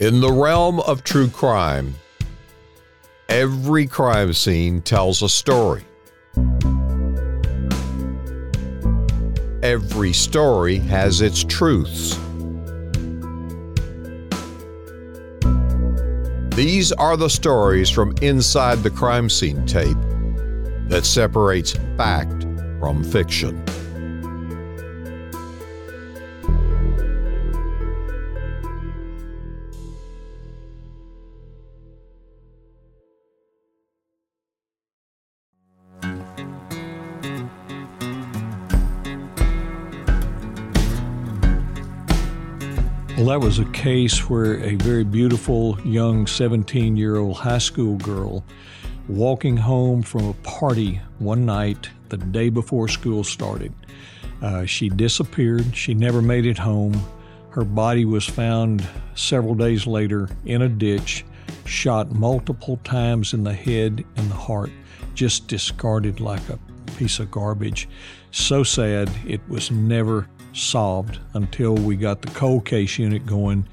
In the realm of true crime, every crime scene tells a story. Every story has its truths. These are the stories from inside the crime scene tape that separates fact from fiction. That was a case where a very beautiful young 17 year old high school girl walking home from a party one night the day before school started. Uh, she disappeared. She never made it home. Her body was found several days later in a ditch, shot multiple times in the head and the heart, just discarded like a piece of garbage. So sad, it was never solved until we got the cold case unit going.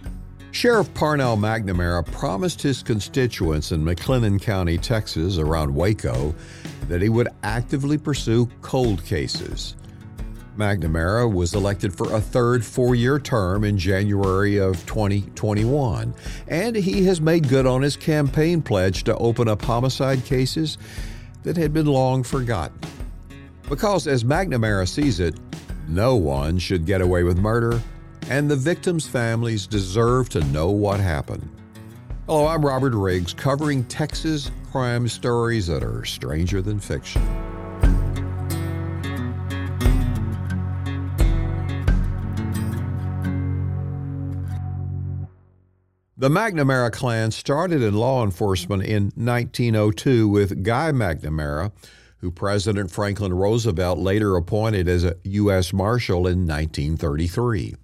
Sheriff Parnell McNamara promised his constituents in McLennan County, Texas, around Waco, that he would actively pursue cold cases. McNamara was elected for a third four year term in January of 2021, and he has made good on his campaign pledge to open up homicide cases that had been long forgotten. Because, as McNamara sees it, no one should get away with murder, and the victims' families deserve to know what happened. Hello, I'm Robert Riggs, covering Texas crime stories that are stranger than fiction. The McNamara clan started in law enforcement in 1902 with Guy McNamara, who President Franklin Roosevelt later appointed as a U.S. Marshal in 1933.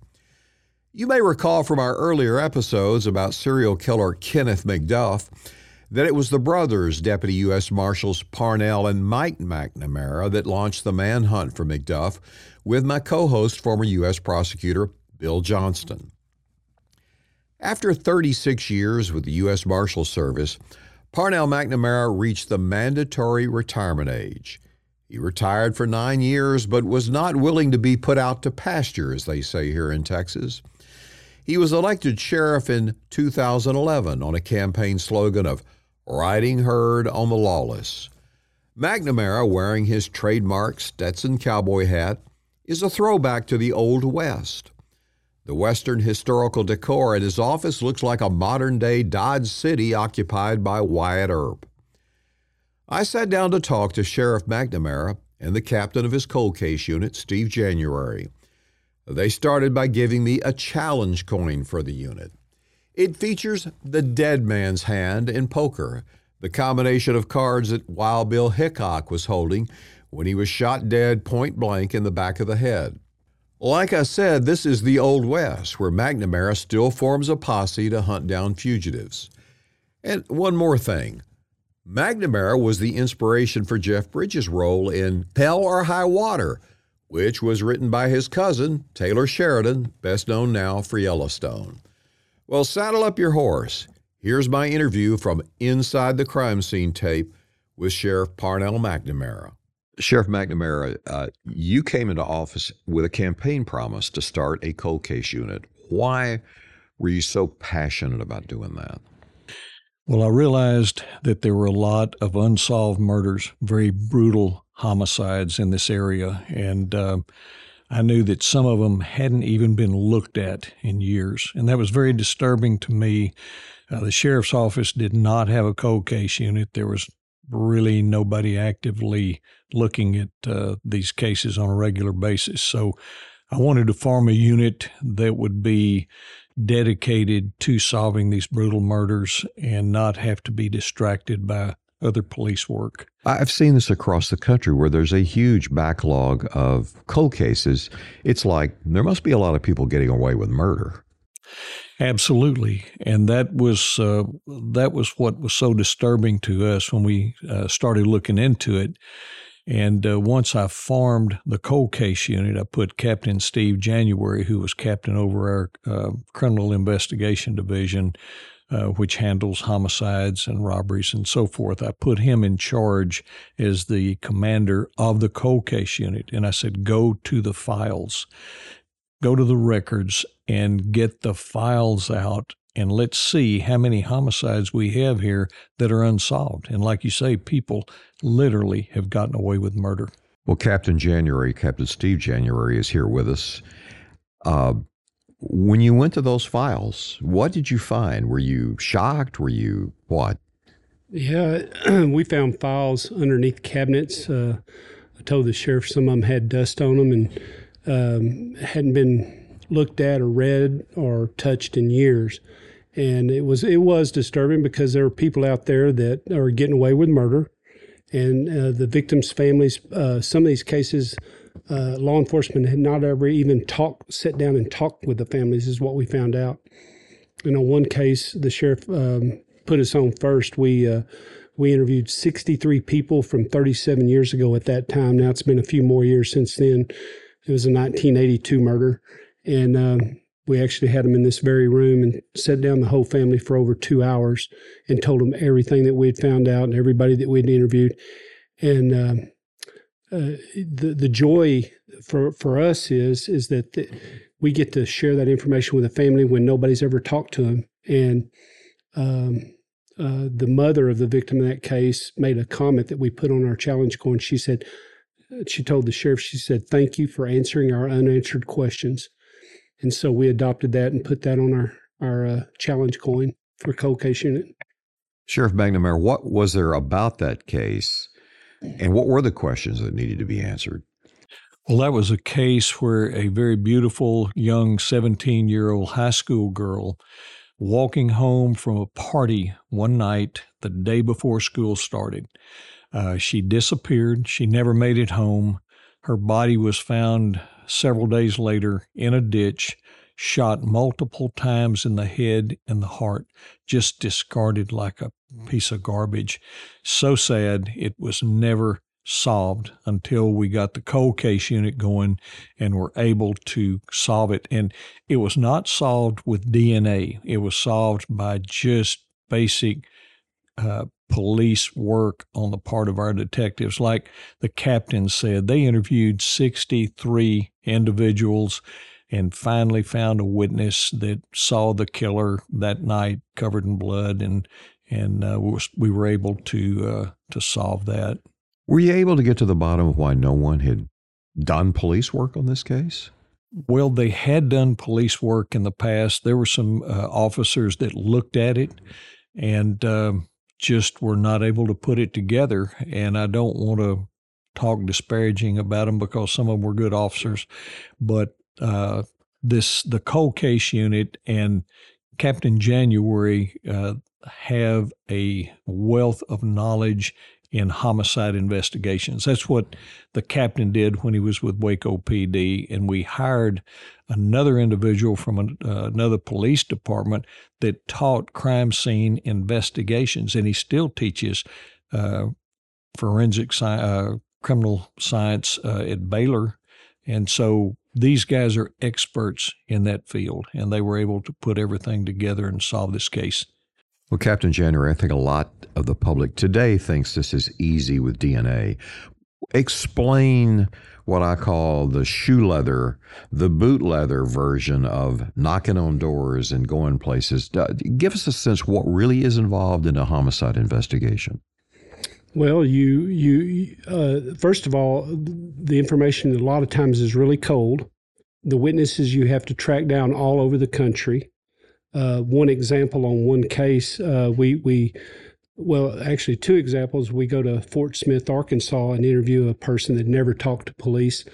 You may recall from our earlier episodes about serial killer Kenneth McDuff that it was the brothers, Deputy U.S. Marshals Parnell and Mike McNamara, that launched the manhunt for McDuff with my co host, former U.S. Prosecutor Bill Johnston. After 36 years with the U.S. Marshal Service, Parnell McNamara reached the mandatory retirement age. He retired for nine years, but was not willing to be put out to pasture, as they say here in Texas. He was elected sheriff in 2011 on a campaign slogan of riding herd on the lawless. McNamara, wearing his trademark Stetson cowboy hat, is a throwback to the Old West. The Western historical decor at his office looks like a modern day Dodge City occupied by Wyatt Earp. I sat down to talk to Sheriff McNamara and the captain of his cold case unit, Steve January. They started by giving me a challenge coin for the unit. It features the dead man's hand in poker, the combination of cards that Wild Bill Hickok was holding when he was shot dead point blank in the back of the head. Like I said, this is the Old West, where McNamara still forms a posse to hunt down fugitives. And one more thing McNamara was the inspiration for Jeff Bridges' role in Hell or High Water, which was written by his cousin, Taylor Sheridan, best known now for Yellowstone. Well, saddle up your horse. Here's my interview from Inside the Crime Scene tape with Sheriff Parnell McNamara. Sheriff McNamara, uh, you came into office with a campaign promise to start a cold case unit. Why were you so passionate about doing that? Well, I realized that there were a lot of unsolved murders, very brutal homicides in this area, and uh, I knew that some of them hadn't even been looked at in years, and that was very disturbing to me. Uh, the sheriff's office did not have a cold case unit. There was really nobody actively looking at uh, these cases on a regular basis. So I wanted to form a unit that would be dedicated to solving these brutal murders and not have to be distracted by other police work. I've seen this across the country where there's a huge backlog of cold cases. It's like there must be a lot of people getting away with murder. Absolutely, and that was uh, that was what was so disturbing to us when we uh, started looking into it. And uh, once I formed the cold case unit, I put Captain Steve January, who was captain over our uh, criminal investigation division, uh, which handles homicides and robberies and so forth. I put him in charge as the commander of the cold case unit. And I said, go to the files, go to the records and get the files out. And let's see how many homicides we have here that are unsolved. And like you say, people literally have gotten away with murder. Well, Captain January, Captain Steve January is here with us. Uh, when you went to those files, what did you find? Were you shocked? Were you what? Yeah, we found files underneath cabinets. Uh, I told the sheriff some of them had dust on them and um, hadn't been looked at or read or touched in years. And it was it was disturbing because there are people out there that are getting away with murder, and uh, the victims' families. Uh, some of these cases uh, law enforcement had not ever even talked, sat down and talked with the families, is what we found out. And on one case, the sheriff um, put us on first. We uh, we interviewed 63 people from 37 years ago at that time. Now it's been a few more years since then. It was a 1982 murder, and um, we actually had them in this very room and sat down the whole family for over two hours and told them everything that we had found out and everybody that we'd interviewed. And um, uh, the the joy for for us is is that the, we get to share that information with a family when nobody's ever talked to them. And um, uh, the mother of the victim in that case made a comment that we put on our challenge coin. She said, she told the sheriff, she said, "Thank you for answering our unanswered questions." And so we adopted that and put that on our our uh, challenge coin for cold case unit. Sheriff McNamara, what was there about that case and what were the questions that needed to be answered? Well, that was a case where a very beautiful young 17 year old high school girl walking home from a party one night the day before school started. Uh, she disappeared. She never made it home. Her body was found several days later in a ditch, shot multiple times in the head and the heart, just discarded like a piece of garbage. So sad, it was never solved until we got the cold case unit going and were able to solve it. And it was not solved with DNA, it was solved by just basic uh, police work on the part of our detectives. Like the captain said, they interviewed 63 individuals and finally found a witness that saw the killer that night covered in blood and and uh, we were able to uh, to solve that. Were you able to get to the bottom of why no one had done police work on this case? Well, they had done police work in the past. There were some uh, officers that looked at it and um, just were not able to put it together. And I don't want to talk disparaging about them because some of them were good officers, but uh, this the cold case unit and Captain January uh, have a wealth of knowledge in homicide investigations. That's what the captain did when he was with Waco PD. And we hired another individual from an, uh, another police department that taught crime scene investigations. And he still teaches uh, forensic sci- uh, criminal science uh, at Baylor. And so these guys are experts in that field, and they were able to put everything together and solve this case. Well, Captain January, I think a lot of the public today thinks this is easy with DNA. Explain what I call the shoe leather, the boot leather version of knocking on doors and going places. Give us a sense what really is involved in a homicide investigation. Well, you you uh, first of all, the information a lot of times is really cold. The witnesses you have to track down all over the country. Uh, one example on one case, uh, we we well actually two examples. We go to Fort Smith, Arkansas, and interview a person that never talked to police,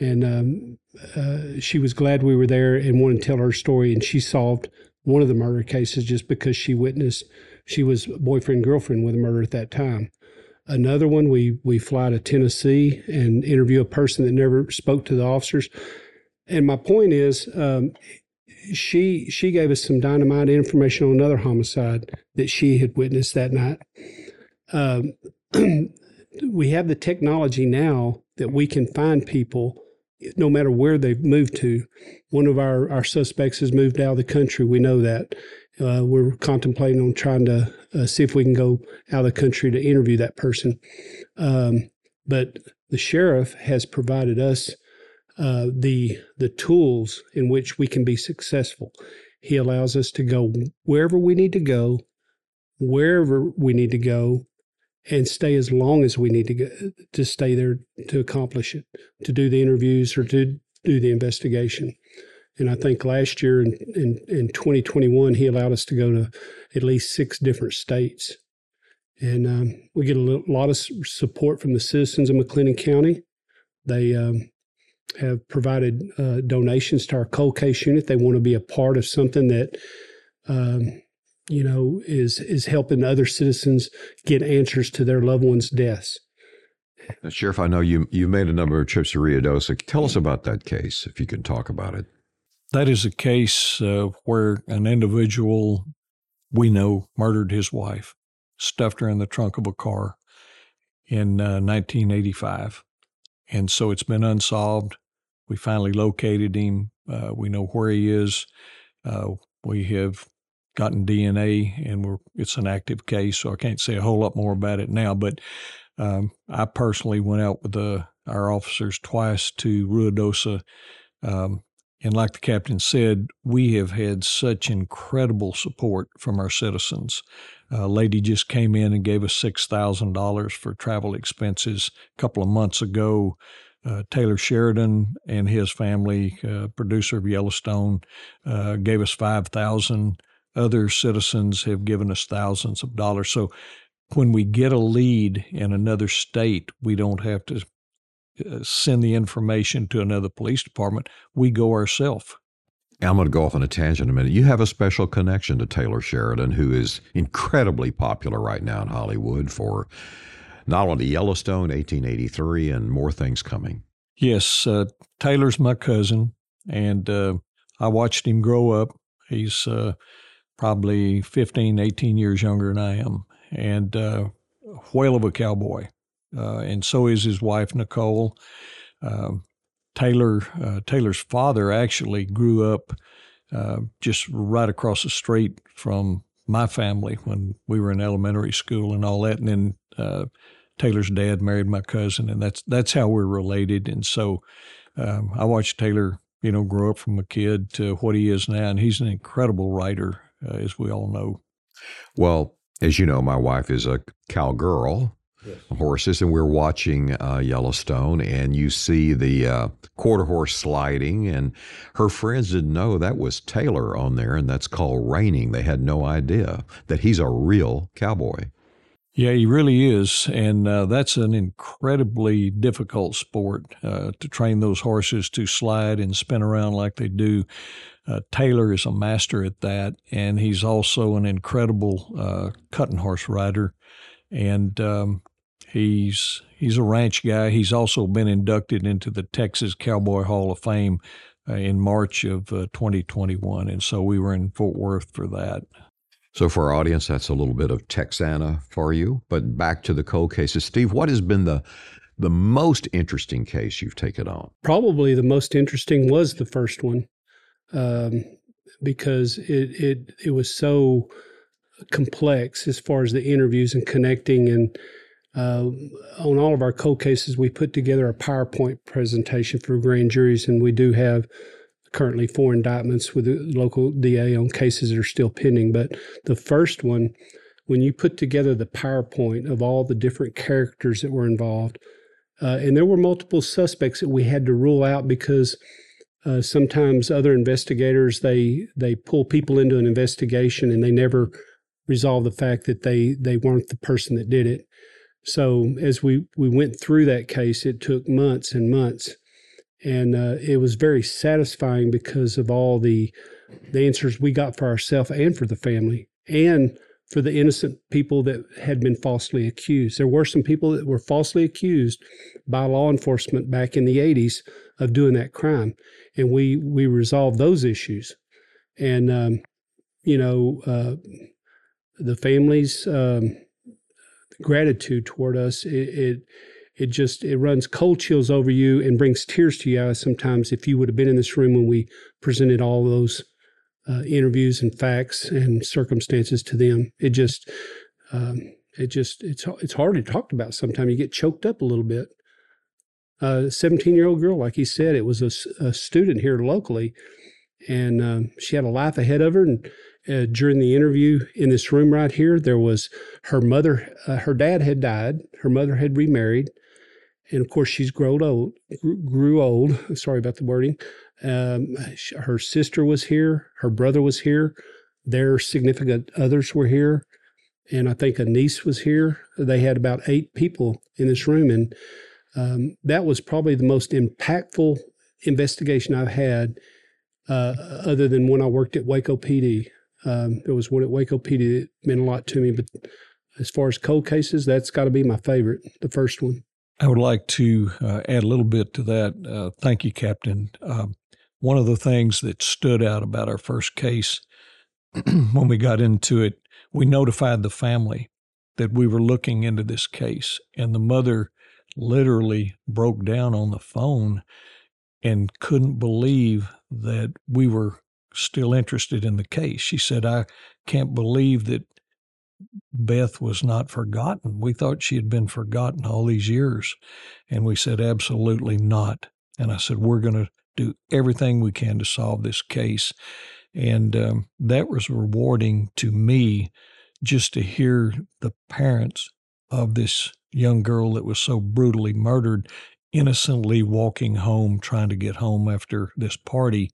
and um, uh, she was glad we were there and wanted to tell her story. And she solved one of the murder cases just because she witnessed. She was boyfriend girlfriend with a murder at that time. Another one, we we fly to Tennessee and interview a person that never spoke to the officers. And my point is, um, she she gave us some dynamite information on another homicide that she had witnessed that night. Um, we have the technology now that we can find people no matter where they've moved to. One of our, our suspects has moved out of the country. We know that. Uh, we're contemplating on trying to uh, see if we can go out of the country to interview that person. Um, but the sheriff has provided us uh, the the tools in which we can be successful. He allows us to go wherever we need to go, wherever we need to go, and stay as long as we need to go, to stay there to accomplish it, to do the interviews or to do the investigation. And I think last year in, in, in 2021, he allowed us to go to at least six different states. And um, we get a lot of support from the citizens of McLennan County. They um, have provided uh, donations to our cold case unit. They want to be a part of something that, um, you know, is is helping other citizens get answers to their loved ones' deaths. Sheriff, I know you you made a number of trips to Ruidoso. Tell us about that case, if you can talk about it. That is a case uh, where an individual we know murdered his wife, stuffed her in the trunk of a car in uh, 1985. And so it's been unsolved. We finally located him. Uh, we know where he is. Uh, we have gotten DNA, and we're it's an active case, so I can't say a whole lot more about it now. But um, I personally went out with the, our officers twice to Ruidoso um, and like the captain said, we have had such incredible support from our citizens. A lady just came in and gave us $6,000 for travel expenses a couple of months ago. Uh, Taylor Sheridan and his family, uh, producer of Yellowstone, uh, gave us 5000 Other citizens have given us thousands of dollars. So when we get a lead in another state, we don't have to uh, send the information to another police department. We go ourselves. I'm going to go off on a tangent a minute. You have a special connection to Taylor Sheridan, who is incredibly popular right now in Hollywood for not only Yellowstone, 1883, and more things coming. Yes, uh, Taylor's my cousin, and uh, I watched him grow up. He's uh, probably 15, 18 years younger than I am, and uh, whale of a cowboy uh, and so is his wife Nicole. Uh, Taylor uh, Taylor's father actually grew up uh, just right across the street from my family when we were in elementary school and all that, and then uh, Taylor's dad married my cousin, and that's that's how we're related. And so um, I watched Taylor, you know, grow up from a kid to what he is now, and he's an incredible writer, uh, as we all know. Well, as you know, my wife is a cowgirl, yes. horses, and we're watching uh, Yellowstone, and you see the uh, quarter horse sliding, and her friends didn't know that was Taylor on there, and that's called reining. They had no idea that he's a real cowboy. Yeah, he really is, and uh, that's an incredibly difficult sport uh, to train those horses to slide and spin around like they do. Uh, Taylor is a master at that, and he's also an incredible uh, cutting horse rider. And um, He's he's a ranch guy. He's also been inducted into the Texas Cowboy Hall of Fame uh, in March of uh, 2021, and so we were in Fort Worth for that. So, for our audience, that's a little bit of Texana for you. But back to the cold cases, Steve. What has been the the most interesting case you've taken on? Probably the most interesting was the first one, um, because it it it was so complex as far as the interviews and connecting and uh, on all of our cold cases, we put together a PowerPoint presentation for grand juries, and we do have currently four indictments with the local DA on cases that are still pending. But the first one, when you put together the PowerPoint of all the different characters that were involved, uh, and there were multiple suspects that we had to rule out because uh, sometimes other investigators they they pull people into an investigation and they never resolve the fact that they they weren't the person that did it. So as we we went through that case, it took months and months, and uh, it was very satisfying because of all the the answers we got for ourselves and for the family and for the innocent people that had been falsely accused. There were some people that were falsely accused by law enforcement back in the 80s of doing that crime, and we we resolved those issues, and um, you know uh, the families. Um, gratitude toward us. It, it, it just it runs cold chills over you and brings tears to your eyes sometimes. If you would have been in this room when we presented all those uh, interviews and facts and circumstances to them, it just um, it just it's it's hard to talk about. Sometimes you get choked up a little bit. A 17 year old girl, like he said, it was a, a student here locally, and um, she had a life ahead of her. And uh, during the interview in this room right here, there was her mother. Uh, her dad had died. Her mother had remarried, and of course she's grown old. Grew old. Sorry about the wording. Um, her sister was here. Her brother was here. Their significant others were here and I think a niece was here. They had about eight people in this room, and um, that was probably the most impactful investigation I've had, uh, other than when I worked at Waco PD. Um, was one at Waco PD that meant a lot to me, but as far as cold cases, that's got to be my favorite, the first one. I would like to uh, add a little bit to that. Uh, thank you, Captain. Um, one of the things that stood out about our first case when we got into it we notified the family that we were looking into this case, and the mother literally broke down on the phone and couldn't believe that we were still interested in the case. She said, I can't believe that Beth was not forgotten. We thought she had been forgotten all these years. And we said, absolutely not. And I said, we're going to do everything we can to solve this case. And um, that was rewarding to me just to hear the parents of this young girl that was so brutally murdered innocently walking home, trying to get home after this party.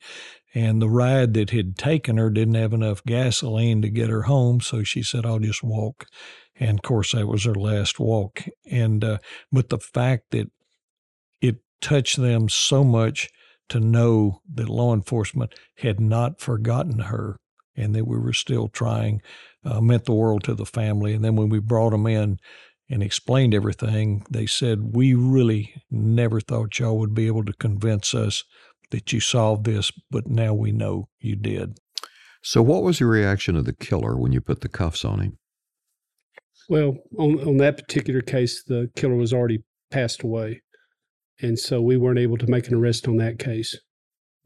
And the ride that had taken her didn't have enough gasoline to get her home. So she said, I'll just walk. And of course, that was her last walk. And, uh, but the fact that it touched them so much to know that law enforcement had not forgotten her and that we were still trying uh, meant the world to the family. And then when we brought them in and explained everything, they said, We really never thought y'all would be able to convince us that you solved this, but now we know you did. So, what was the reaction of the killer when you put the cuffs on him? Well, on, on that particular case, the killer was already passed away. And so we weren't able to make an arrest on that case.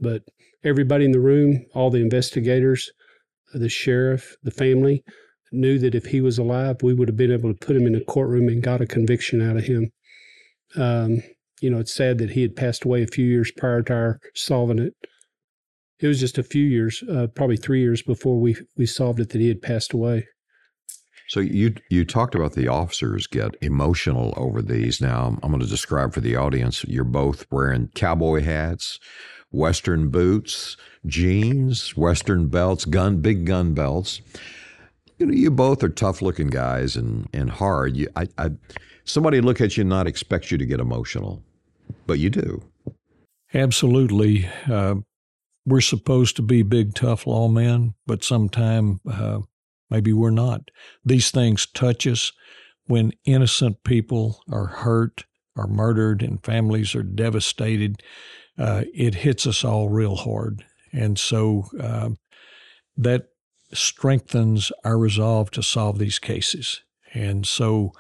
But everybody in the room, all the investigators, the sheriff, the family, knew that if he was alive, we would have been able to put him in a courtroom and got a conviction out of him. Um, you know, it's sad that he had passed away a few years prior to our solving it. It was just a few years, uh, probably three years before we we solved it that he had passed away. So you you talked about the officers get emotional over these. Now I'm going to describe for the audience. You're both wearing cowboy hats, western boots, jeans, western belts, gun big gun belts. You know, you both are tough looking guys and and hard. You, I, I, somebody look at you and not expect you to get emotional, but you do. Absolutely. Uh, we're supposed to be big, tough lawmen, but sometime uh, Maybe we're not. These things touch us when innocent people are hurt, are murdered, and families are devastated. Uh, it hits us all real hard. And so uh, that strengthens our resolve to solve these cases. And so,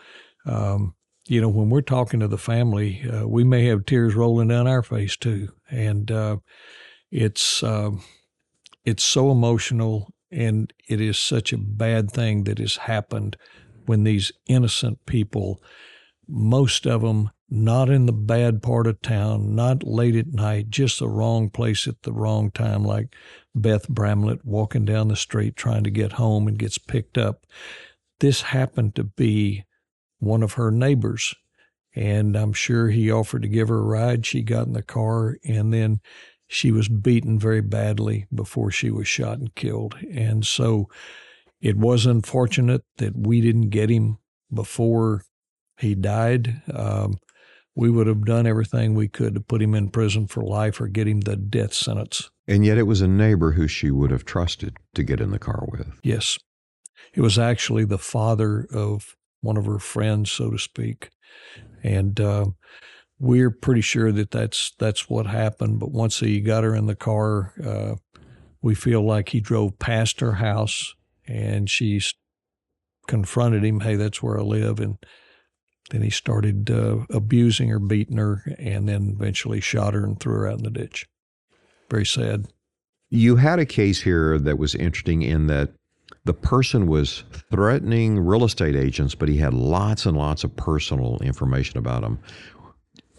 um, you know, when we're talking to the family, uh, we may have tears rolling down our face too. And uh, it's, um, it's so emotional and it is such a bad thing that has happened when these innocent people, most of them not in the bad part of town, not late at night, just the wrong place at the wrong time, like Beth Bramlett walking down the street trying to get home and gets picked up. This happened to be one of her neighbors. And I'm sure he offered to give her a ride. She got in the car and then she was beaten very badly before she was shot and killed. And so it was unfortunate that we didn't get him before he died. Um, we would have done everything we could to put him in prison for life or get him the death sentence. And yet it was a neighbor who she would have trusted to get in the car with. Yes. It was actually the father of one of her friends, so to speak. And uh, we're pretty sure that that's that's what happened. But once he got her in the car, uh, we feel like he drove past her house and she confronted him, "Hey, that's where I live," and then he started uh, abusing her, beating her, and then eventually shot her and threw her out in the ditch. Very sad. You had a case here that was interesting in that the person was threatening real estate agents, but he had lots and lots of personal information about them.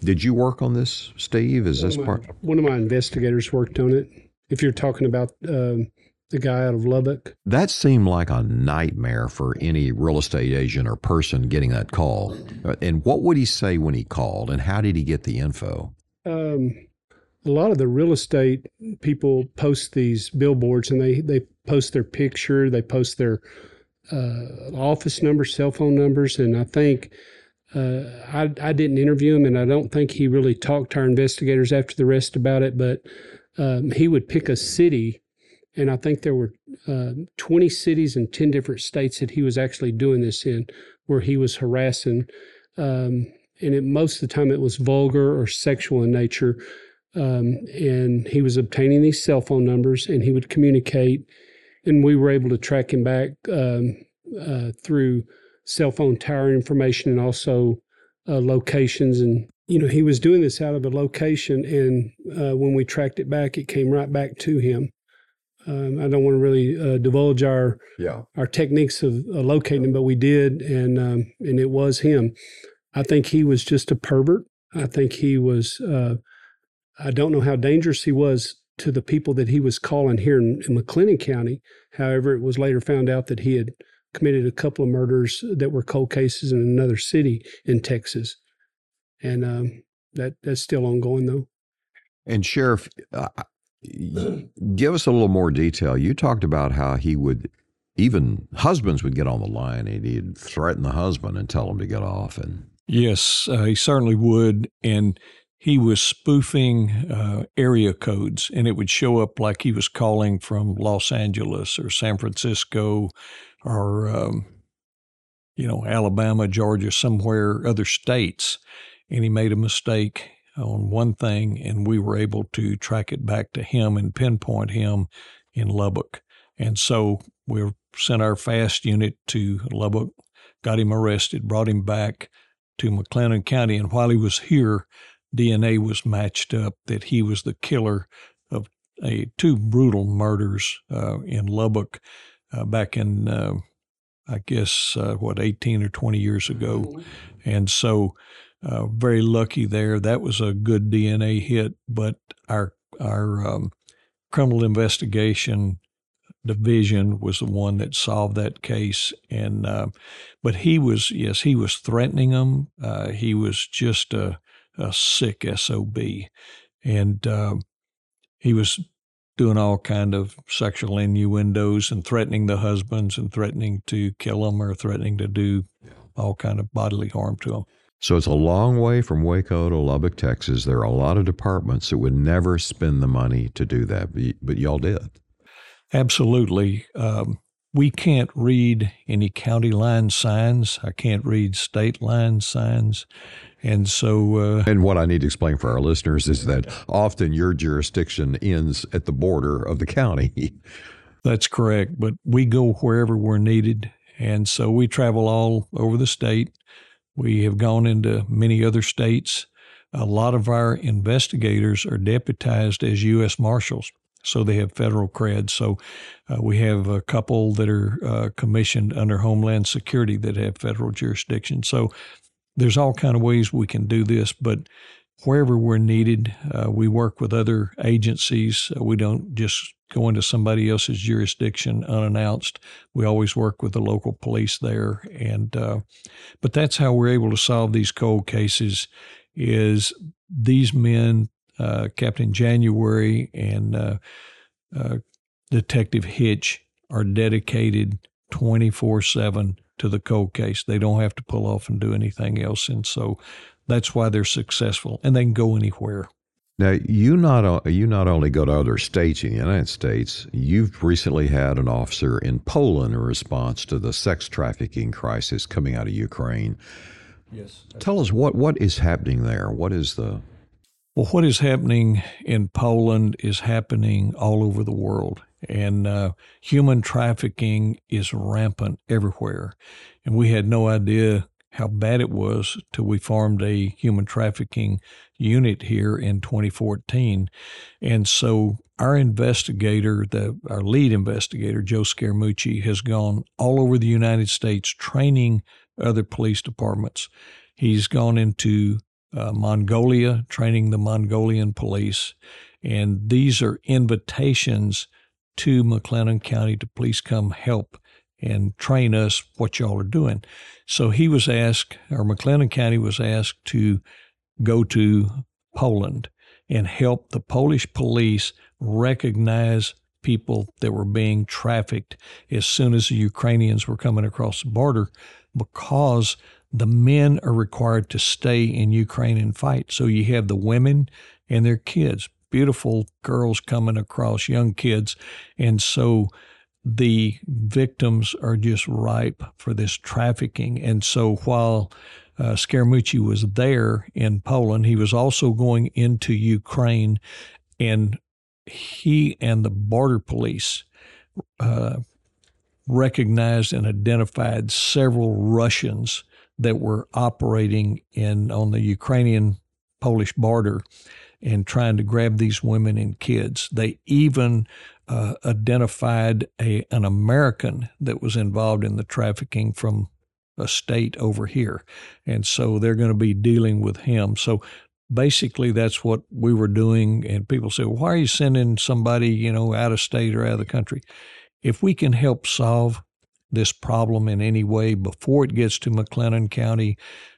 Did you work on this, Steve? Is this one of my, part? One of my investigators worked on it. If you're talking about um, the guy out of Lubbock, That seemed like a nightmare for any real estate agent or person getting that call. Uh, And what would he say when he called, and how did he get the info? um, a lot of the real estate people post these billboards and they, they post their picture, they post their uh, office numbers, cell phone numbers, and I think uh, I, I didn't interview him, and I don't think he really talked to our investigators after the rest about it. But um, he would pick a city, and I think there were uh, 20 cities in 10 different states that he was actually doing this in, where he was harassing. Um, and it, most of the time it was vulgar or sexual in nature. Um, and he was obtaining these cell phone numbers and he would communicate. And we were able to track him back um, uh, through cell phone tower information and also uh, locations. And, you know, he was doing this out of a location. And uh, when we tracked it back, it came right back to him. Um, I don't want to really uh, divulge our Yeah. our techniques of uh, locating him, but we did, and um, and it was him. I think he was just a pervert. I think he was. Uh, I don't know how dangerous he was to the people that he was calling here in, in McLennan County. However, it was later found out that he had committed a couple of murders that were cold cases in another city in Texas, and um, that that's still ongoing though. And Sheriff, uh, give us a little more detail. You talked about how he would, even husbands would get on the line and he'd threaten the husband and tell him to get off. And Yes, uh, he certainly would. And he was spoofing uh, area codes, and it would show up like he was calling from Los Angeles or San Francisco or, um, you know, Alabama, Georgia, somewhere, other states. And he made a mistake on one thing, and we were able to track it back to him and pinpoint him in Lubbock. And so we sent our fast unit to Lubbock, got him arrested, brought him back to McLennan County. And while he was here, DNA was matched up that he was the killer of a two brutal murders uh, in Lubbock uh, back in, uh, I guess, uh, what, 18 or 20 years ago. And so, uh, very lucky there. That was a good DNA hit, but our our um, criminal investigation division was the one that solved that case. And uh, but he was yes, he was threatening them. Uh, he was just a, a sick sob, and uh, he was doing all kind of sexual innuendos and threatening the husbands and threatening to kill them or threatening to do all kind of bodily harm to them. so it's a long way from Waco to Lubbock, Texas. There are a lot of departments that would never spend the money to do that, but y- but y'all did. Absolutely. Um, we can't read any county line signs. I can't read state line signs. And so, uh, And what I need to explain for our listeners is that often your jurisdiction ends at the border of the county. that's correct. But we go wherever we're needed. And so we travel all over the state. We have gone into many other states. A lot of our investigators are deputized as U.S. Marshals. So they have federal cred. So uh, we have a couple that are uh, commissioned under Homeland Security that have federal jurisdiction. So there's all kind of ways we can do this, but wherever we're needed, uh, we work with other agencies. Uh, we don't just go into somebody else's jurisdiction unannounced. We always work with the local police there, and uh, but that's how we're able to solve these cold cases. Is these men, uh, Captain January and uh, uh, Detective Hitch, are dedicated twenty four seven to the cold case. They don't have to pull off and do anything else, and so that's why they're successful, and they can go anywhere. Now, you not you not only go to other states in the United States, you've recently had an officer in Poland in response to the sex trafficking crisis coming out of Ukraine. Yes. Tell us what what is happening there. What is the Well, what is happening in Poland is happening all over the world. And uh, human trafficking is rampant everywhere. And we had no idea how bad it was till we formed a human trafficking unit here in 2014. And so our investigator, the our lead investigator, Joe Scaramucci, has gone all over the United States training other police departments. He's gone into uh, Mongolia, training the Mongolian police. And these are invitations to McLennan County to please come help and train us what y'all are doing. So he was asked, or McLennan County was asked to go to Poland and help the Polish police recognize people that were being trafficked as soon as the Ukrainians were coming across the border because the men are required to stay in Ukraine and fight. So you have the women and their kids, beautiful girls coming across, young kids. And so the victims are just ripe for this trafficking. And so while uh, Scaramucci was there in Poland, he was also going into Ukraine, and he and the border police uh, recognized and identified several Russians that were operating in on the Ukrainian Polish border and trying to grab these women and kids. They even uh, identified a an American that was involved in the trafficking from a state over here, and so they're going to be dealing with him. So basically, that's what we were doing. And people say, "Why are you sending somebody, you know, out of state or out of the country?" If we can help solve this problem in any way before it gets to McLennan County,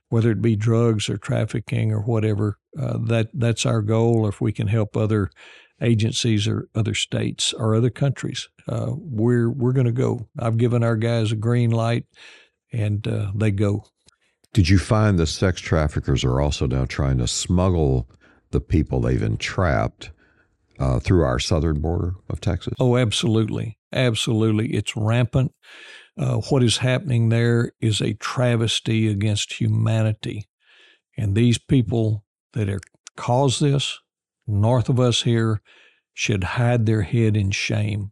whether it be drugs or trafficking or whatever, uh, that that's our goal. If we can help other agencies or other states or other countries, uh, we're we're going to go. I've given our guys a green light, and uh, they go. Did you find the sex traffickers are also now trying to smuggle the people they've entrapped uh, through our southern border of Texas? Oh, absolutely, absolutely. It's rampant. Uh, what is happening there is a travesty against humanity, and these people that are caused this north of us here should hide their head in shame.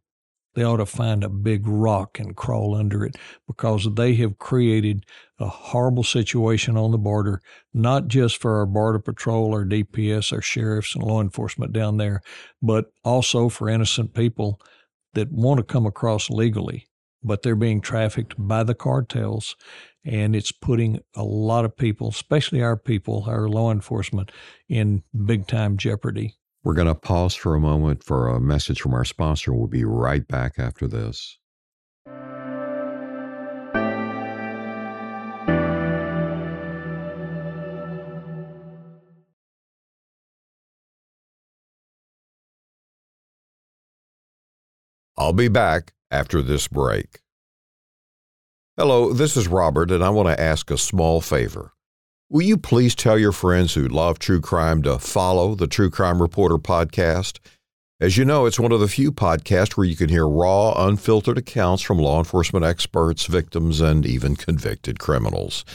They ought to find a big rock and crawl under it because they have created a horrible situation on the border, not just for our Border Patrol, our DPS, our sheriffs, and law enforcement down there, but also for innocent people that want to come across legally, but they're being trafficked by the cartels. And it's putting a lot of people, especially our people, our law enforcement, in big time jeopardy. We're going to pause for a moment for a message from our sponsor. We'll be right back after this. I'll be back after this break. Hello, this is Robert, and I want to ask a small favor. Will you please tell your friends who love true crime to follow the True Crime Reporter podcast? As you know, it's one of the few podcasts where you can hear raw, unfiltered accounts from law enforcement experts, victims, and even convicted criminals.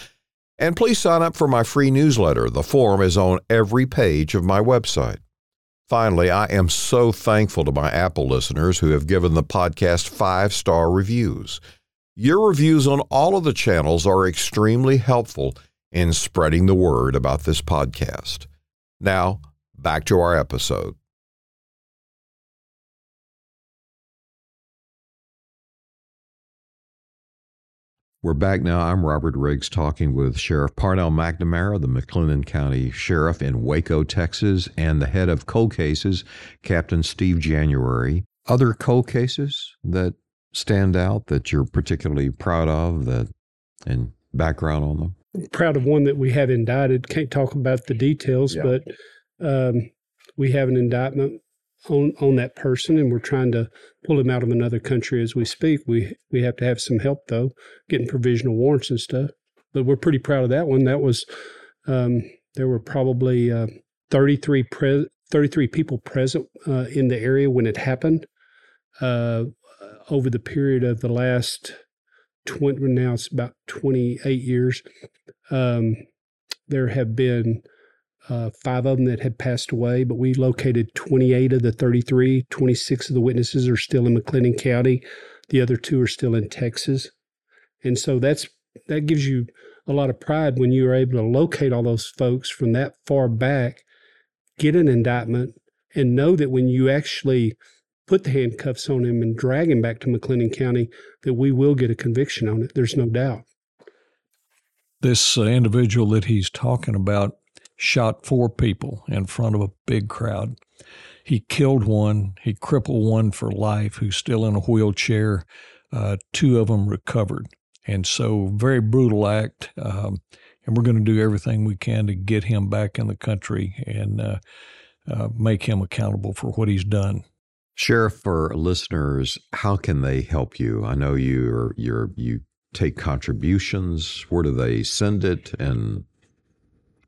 And please sign up for my free newsletter. The form is on every page of my website. Finally, I am so thankful to my Apple listeners who have given the podcast five star reviews. Your reviews on all of the channels are extremely helpful in spreading the word about this podcast. Now, back to our episode. We're back now. I'm Robert Riggs talking with Sheriff Parnell McNamara, the McLennan County Sheriff in Waco, Texas, and the head of cold cases, Captain Steve January. Other cold cases that stand out that you're particularly proud of that and background on them? proud of one that we have indicted. Can't talk about the details, yeah. but um, we have an indictment on on that person, and we're trying to pull him out of another country as we speak. We we have to have some help though, getting provisional warrants and stuff. But we're pretty proud of that one. That was um, there were probably uh, 33 pre- 33 people present uh, in the area when it happened. Uh, over the period of the last 20, now it's about 28 years, um, there have been uh, five of them that had passed away, but we located 28 of the 33. 26 of the witnesses are still in McLennan County. The other two are still in Texas. And so that's that gives you a lot of pride when you are able to locate all those folks from that far back, get an indictment, and know that when you actually put the handcuffs on him and drag him back to McLennan County, that we will get a conviction on it. There's no doubt. This uh, individual that he's talking about shot four people in front of a big crowd. He killed one, he crippled one for life who's still in a wheelchair. Uh, two of them recovered. And so, very brutal act. Um, and we're going to do everything we can to get him back in the country and uh, uh, make him accountable for what he's done. Sheriff, for listeners, how can they help you? I know you're you're you take contributions. Where do they send it, and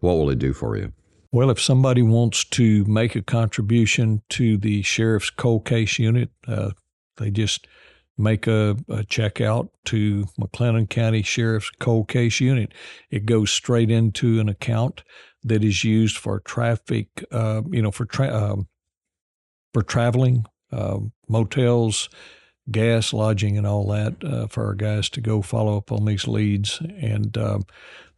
what will it do for you? Well, if somebody wants to make a contribution to the sheriff's cold case unit, uh, they just make a, a check out to McLennan County Sheriff's Cold Case Unit. It goes straight into an account that is used for traffic, uh, you know, for tra- uh, for traveling, uh, motels, gas, lodging, and all that uh, for our guys to go follow up on these leads. And um,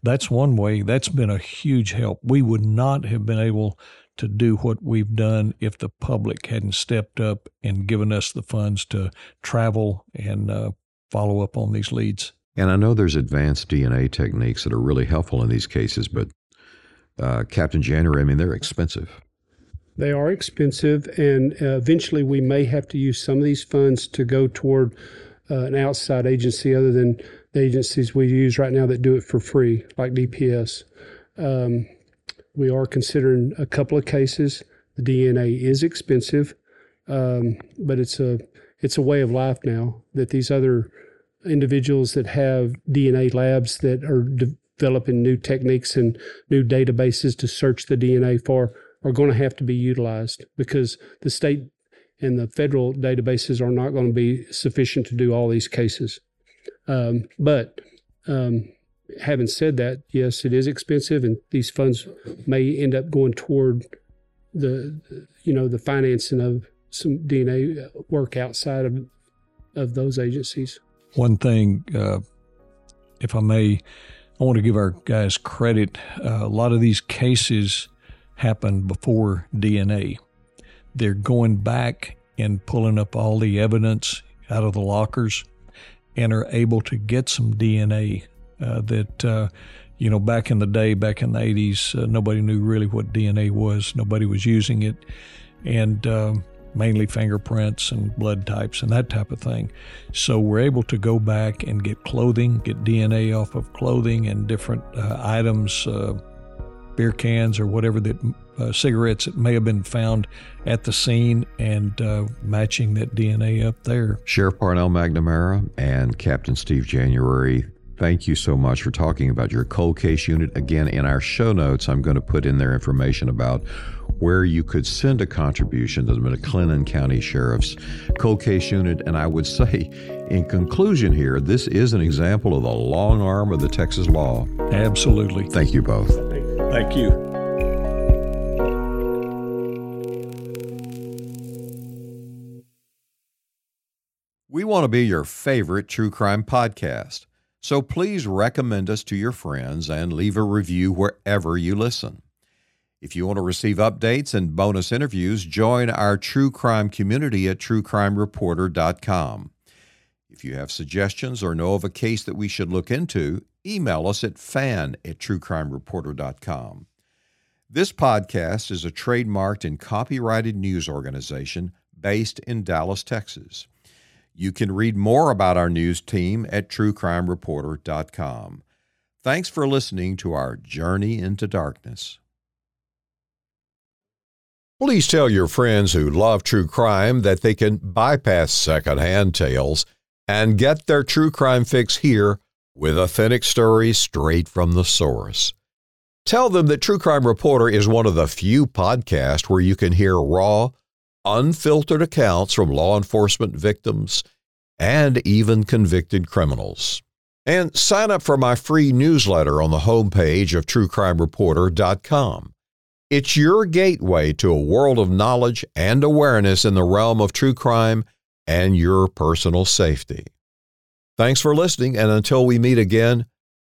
that's one way. That's been a huge help. We would not have been able to do what we've done if the public hadn't stepped up and given us the funds to travel and uh, follow up on these leads. And I know there's advanced DNA techniques that are really helpful in these cases, but uh, Captain January, I mean, they're expensive. They are expensive, and uh, eventually we may have to use some of these funds to go toward uh, an outside agency other than the agencies we use right now that do it for free, like DPS. Um, we are considering a couple of cases. The DNA is expensive, um, but it's a it's a way of life now that these other individuals that have DNA labs that are developing new techniques and new databases to search the DNA for are going to have to be utilized because the state and the federal databases are not going to be sufficient to do all these cases. Um, but um, having said that, yes, it is expensive, and these funds may end up going toward the, you know, the financing of some DNA work outside of of those agencies. One thing, uh, if I may, I want to give our guys credit. Uh, a lot of these cases happened before DNA. They're going back and pulling up all the evidence out of the lockers and are able to get some DNA uh, that, uh, you know, back in the day, back in the 80s, uh, nobody knew really what DNA was. Nobody was using it. And um, mainly fingerprints and blood types and that type of thing. So we're able to go back and get clothing, get DNA off of clothing and different uh, items, uh, beer cans or whatever that uh, cigarettes that may have been found at the scene and uh, matching that DNA up there. Sheriff Parnell McNamara and Captain Steve January, Thank you so much for talking about your cold case unit. Again, in our show notes, I'm going to put in there information about where you could send a contribution to the McLennan County Sheriff's cold case unit. And I would say, in conclusion here, this is an example of the long arm of the Texas law. Absolutely. Thank you both. Thank you. We want to be your favorite true crime podcast. So please recommend us to your friends and leave a review wherever you listen. If you want to receive updates and bonus interviews, join our true crime community at truecrimereporter.com. If you have suggestions or know of a case that we should look into, email us at fan at truecrimereporter.com. This podcast is a trademarked and copyrighted news organization based in Dallas, Texas. You can read more about our news team at truecrimereporter.com. Thanks for listening to our Journey into Darkness. Please tell your friends who love true crime that they can bypass secondhand tales and get their true crime fix here with authentic stories straight from the source. Tell them that True Crime Reporter is one of the few podcasts where you can hear raw, unfiltered accounts from law enforcement victims and even convicted criminals. And sign up for my free newsletter on the homepage of truecrimereporter.com. It's your gateway to a world of knowledge and awareness in the realm of true crime and your personal safety. Thanks for listening, and until we meet again,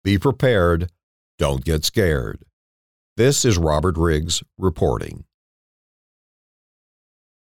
be prepared. Don't get scared. This is Robert Riggs reporting.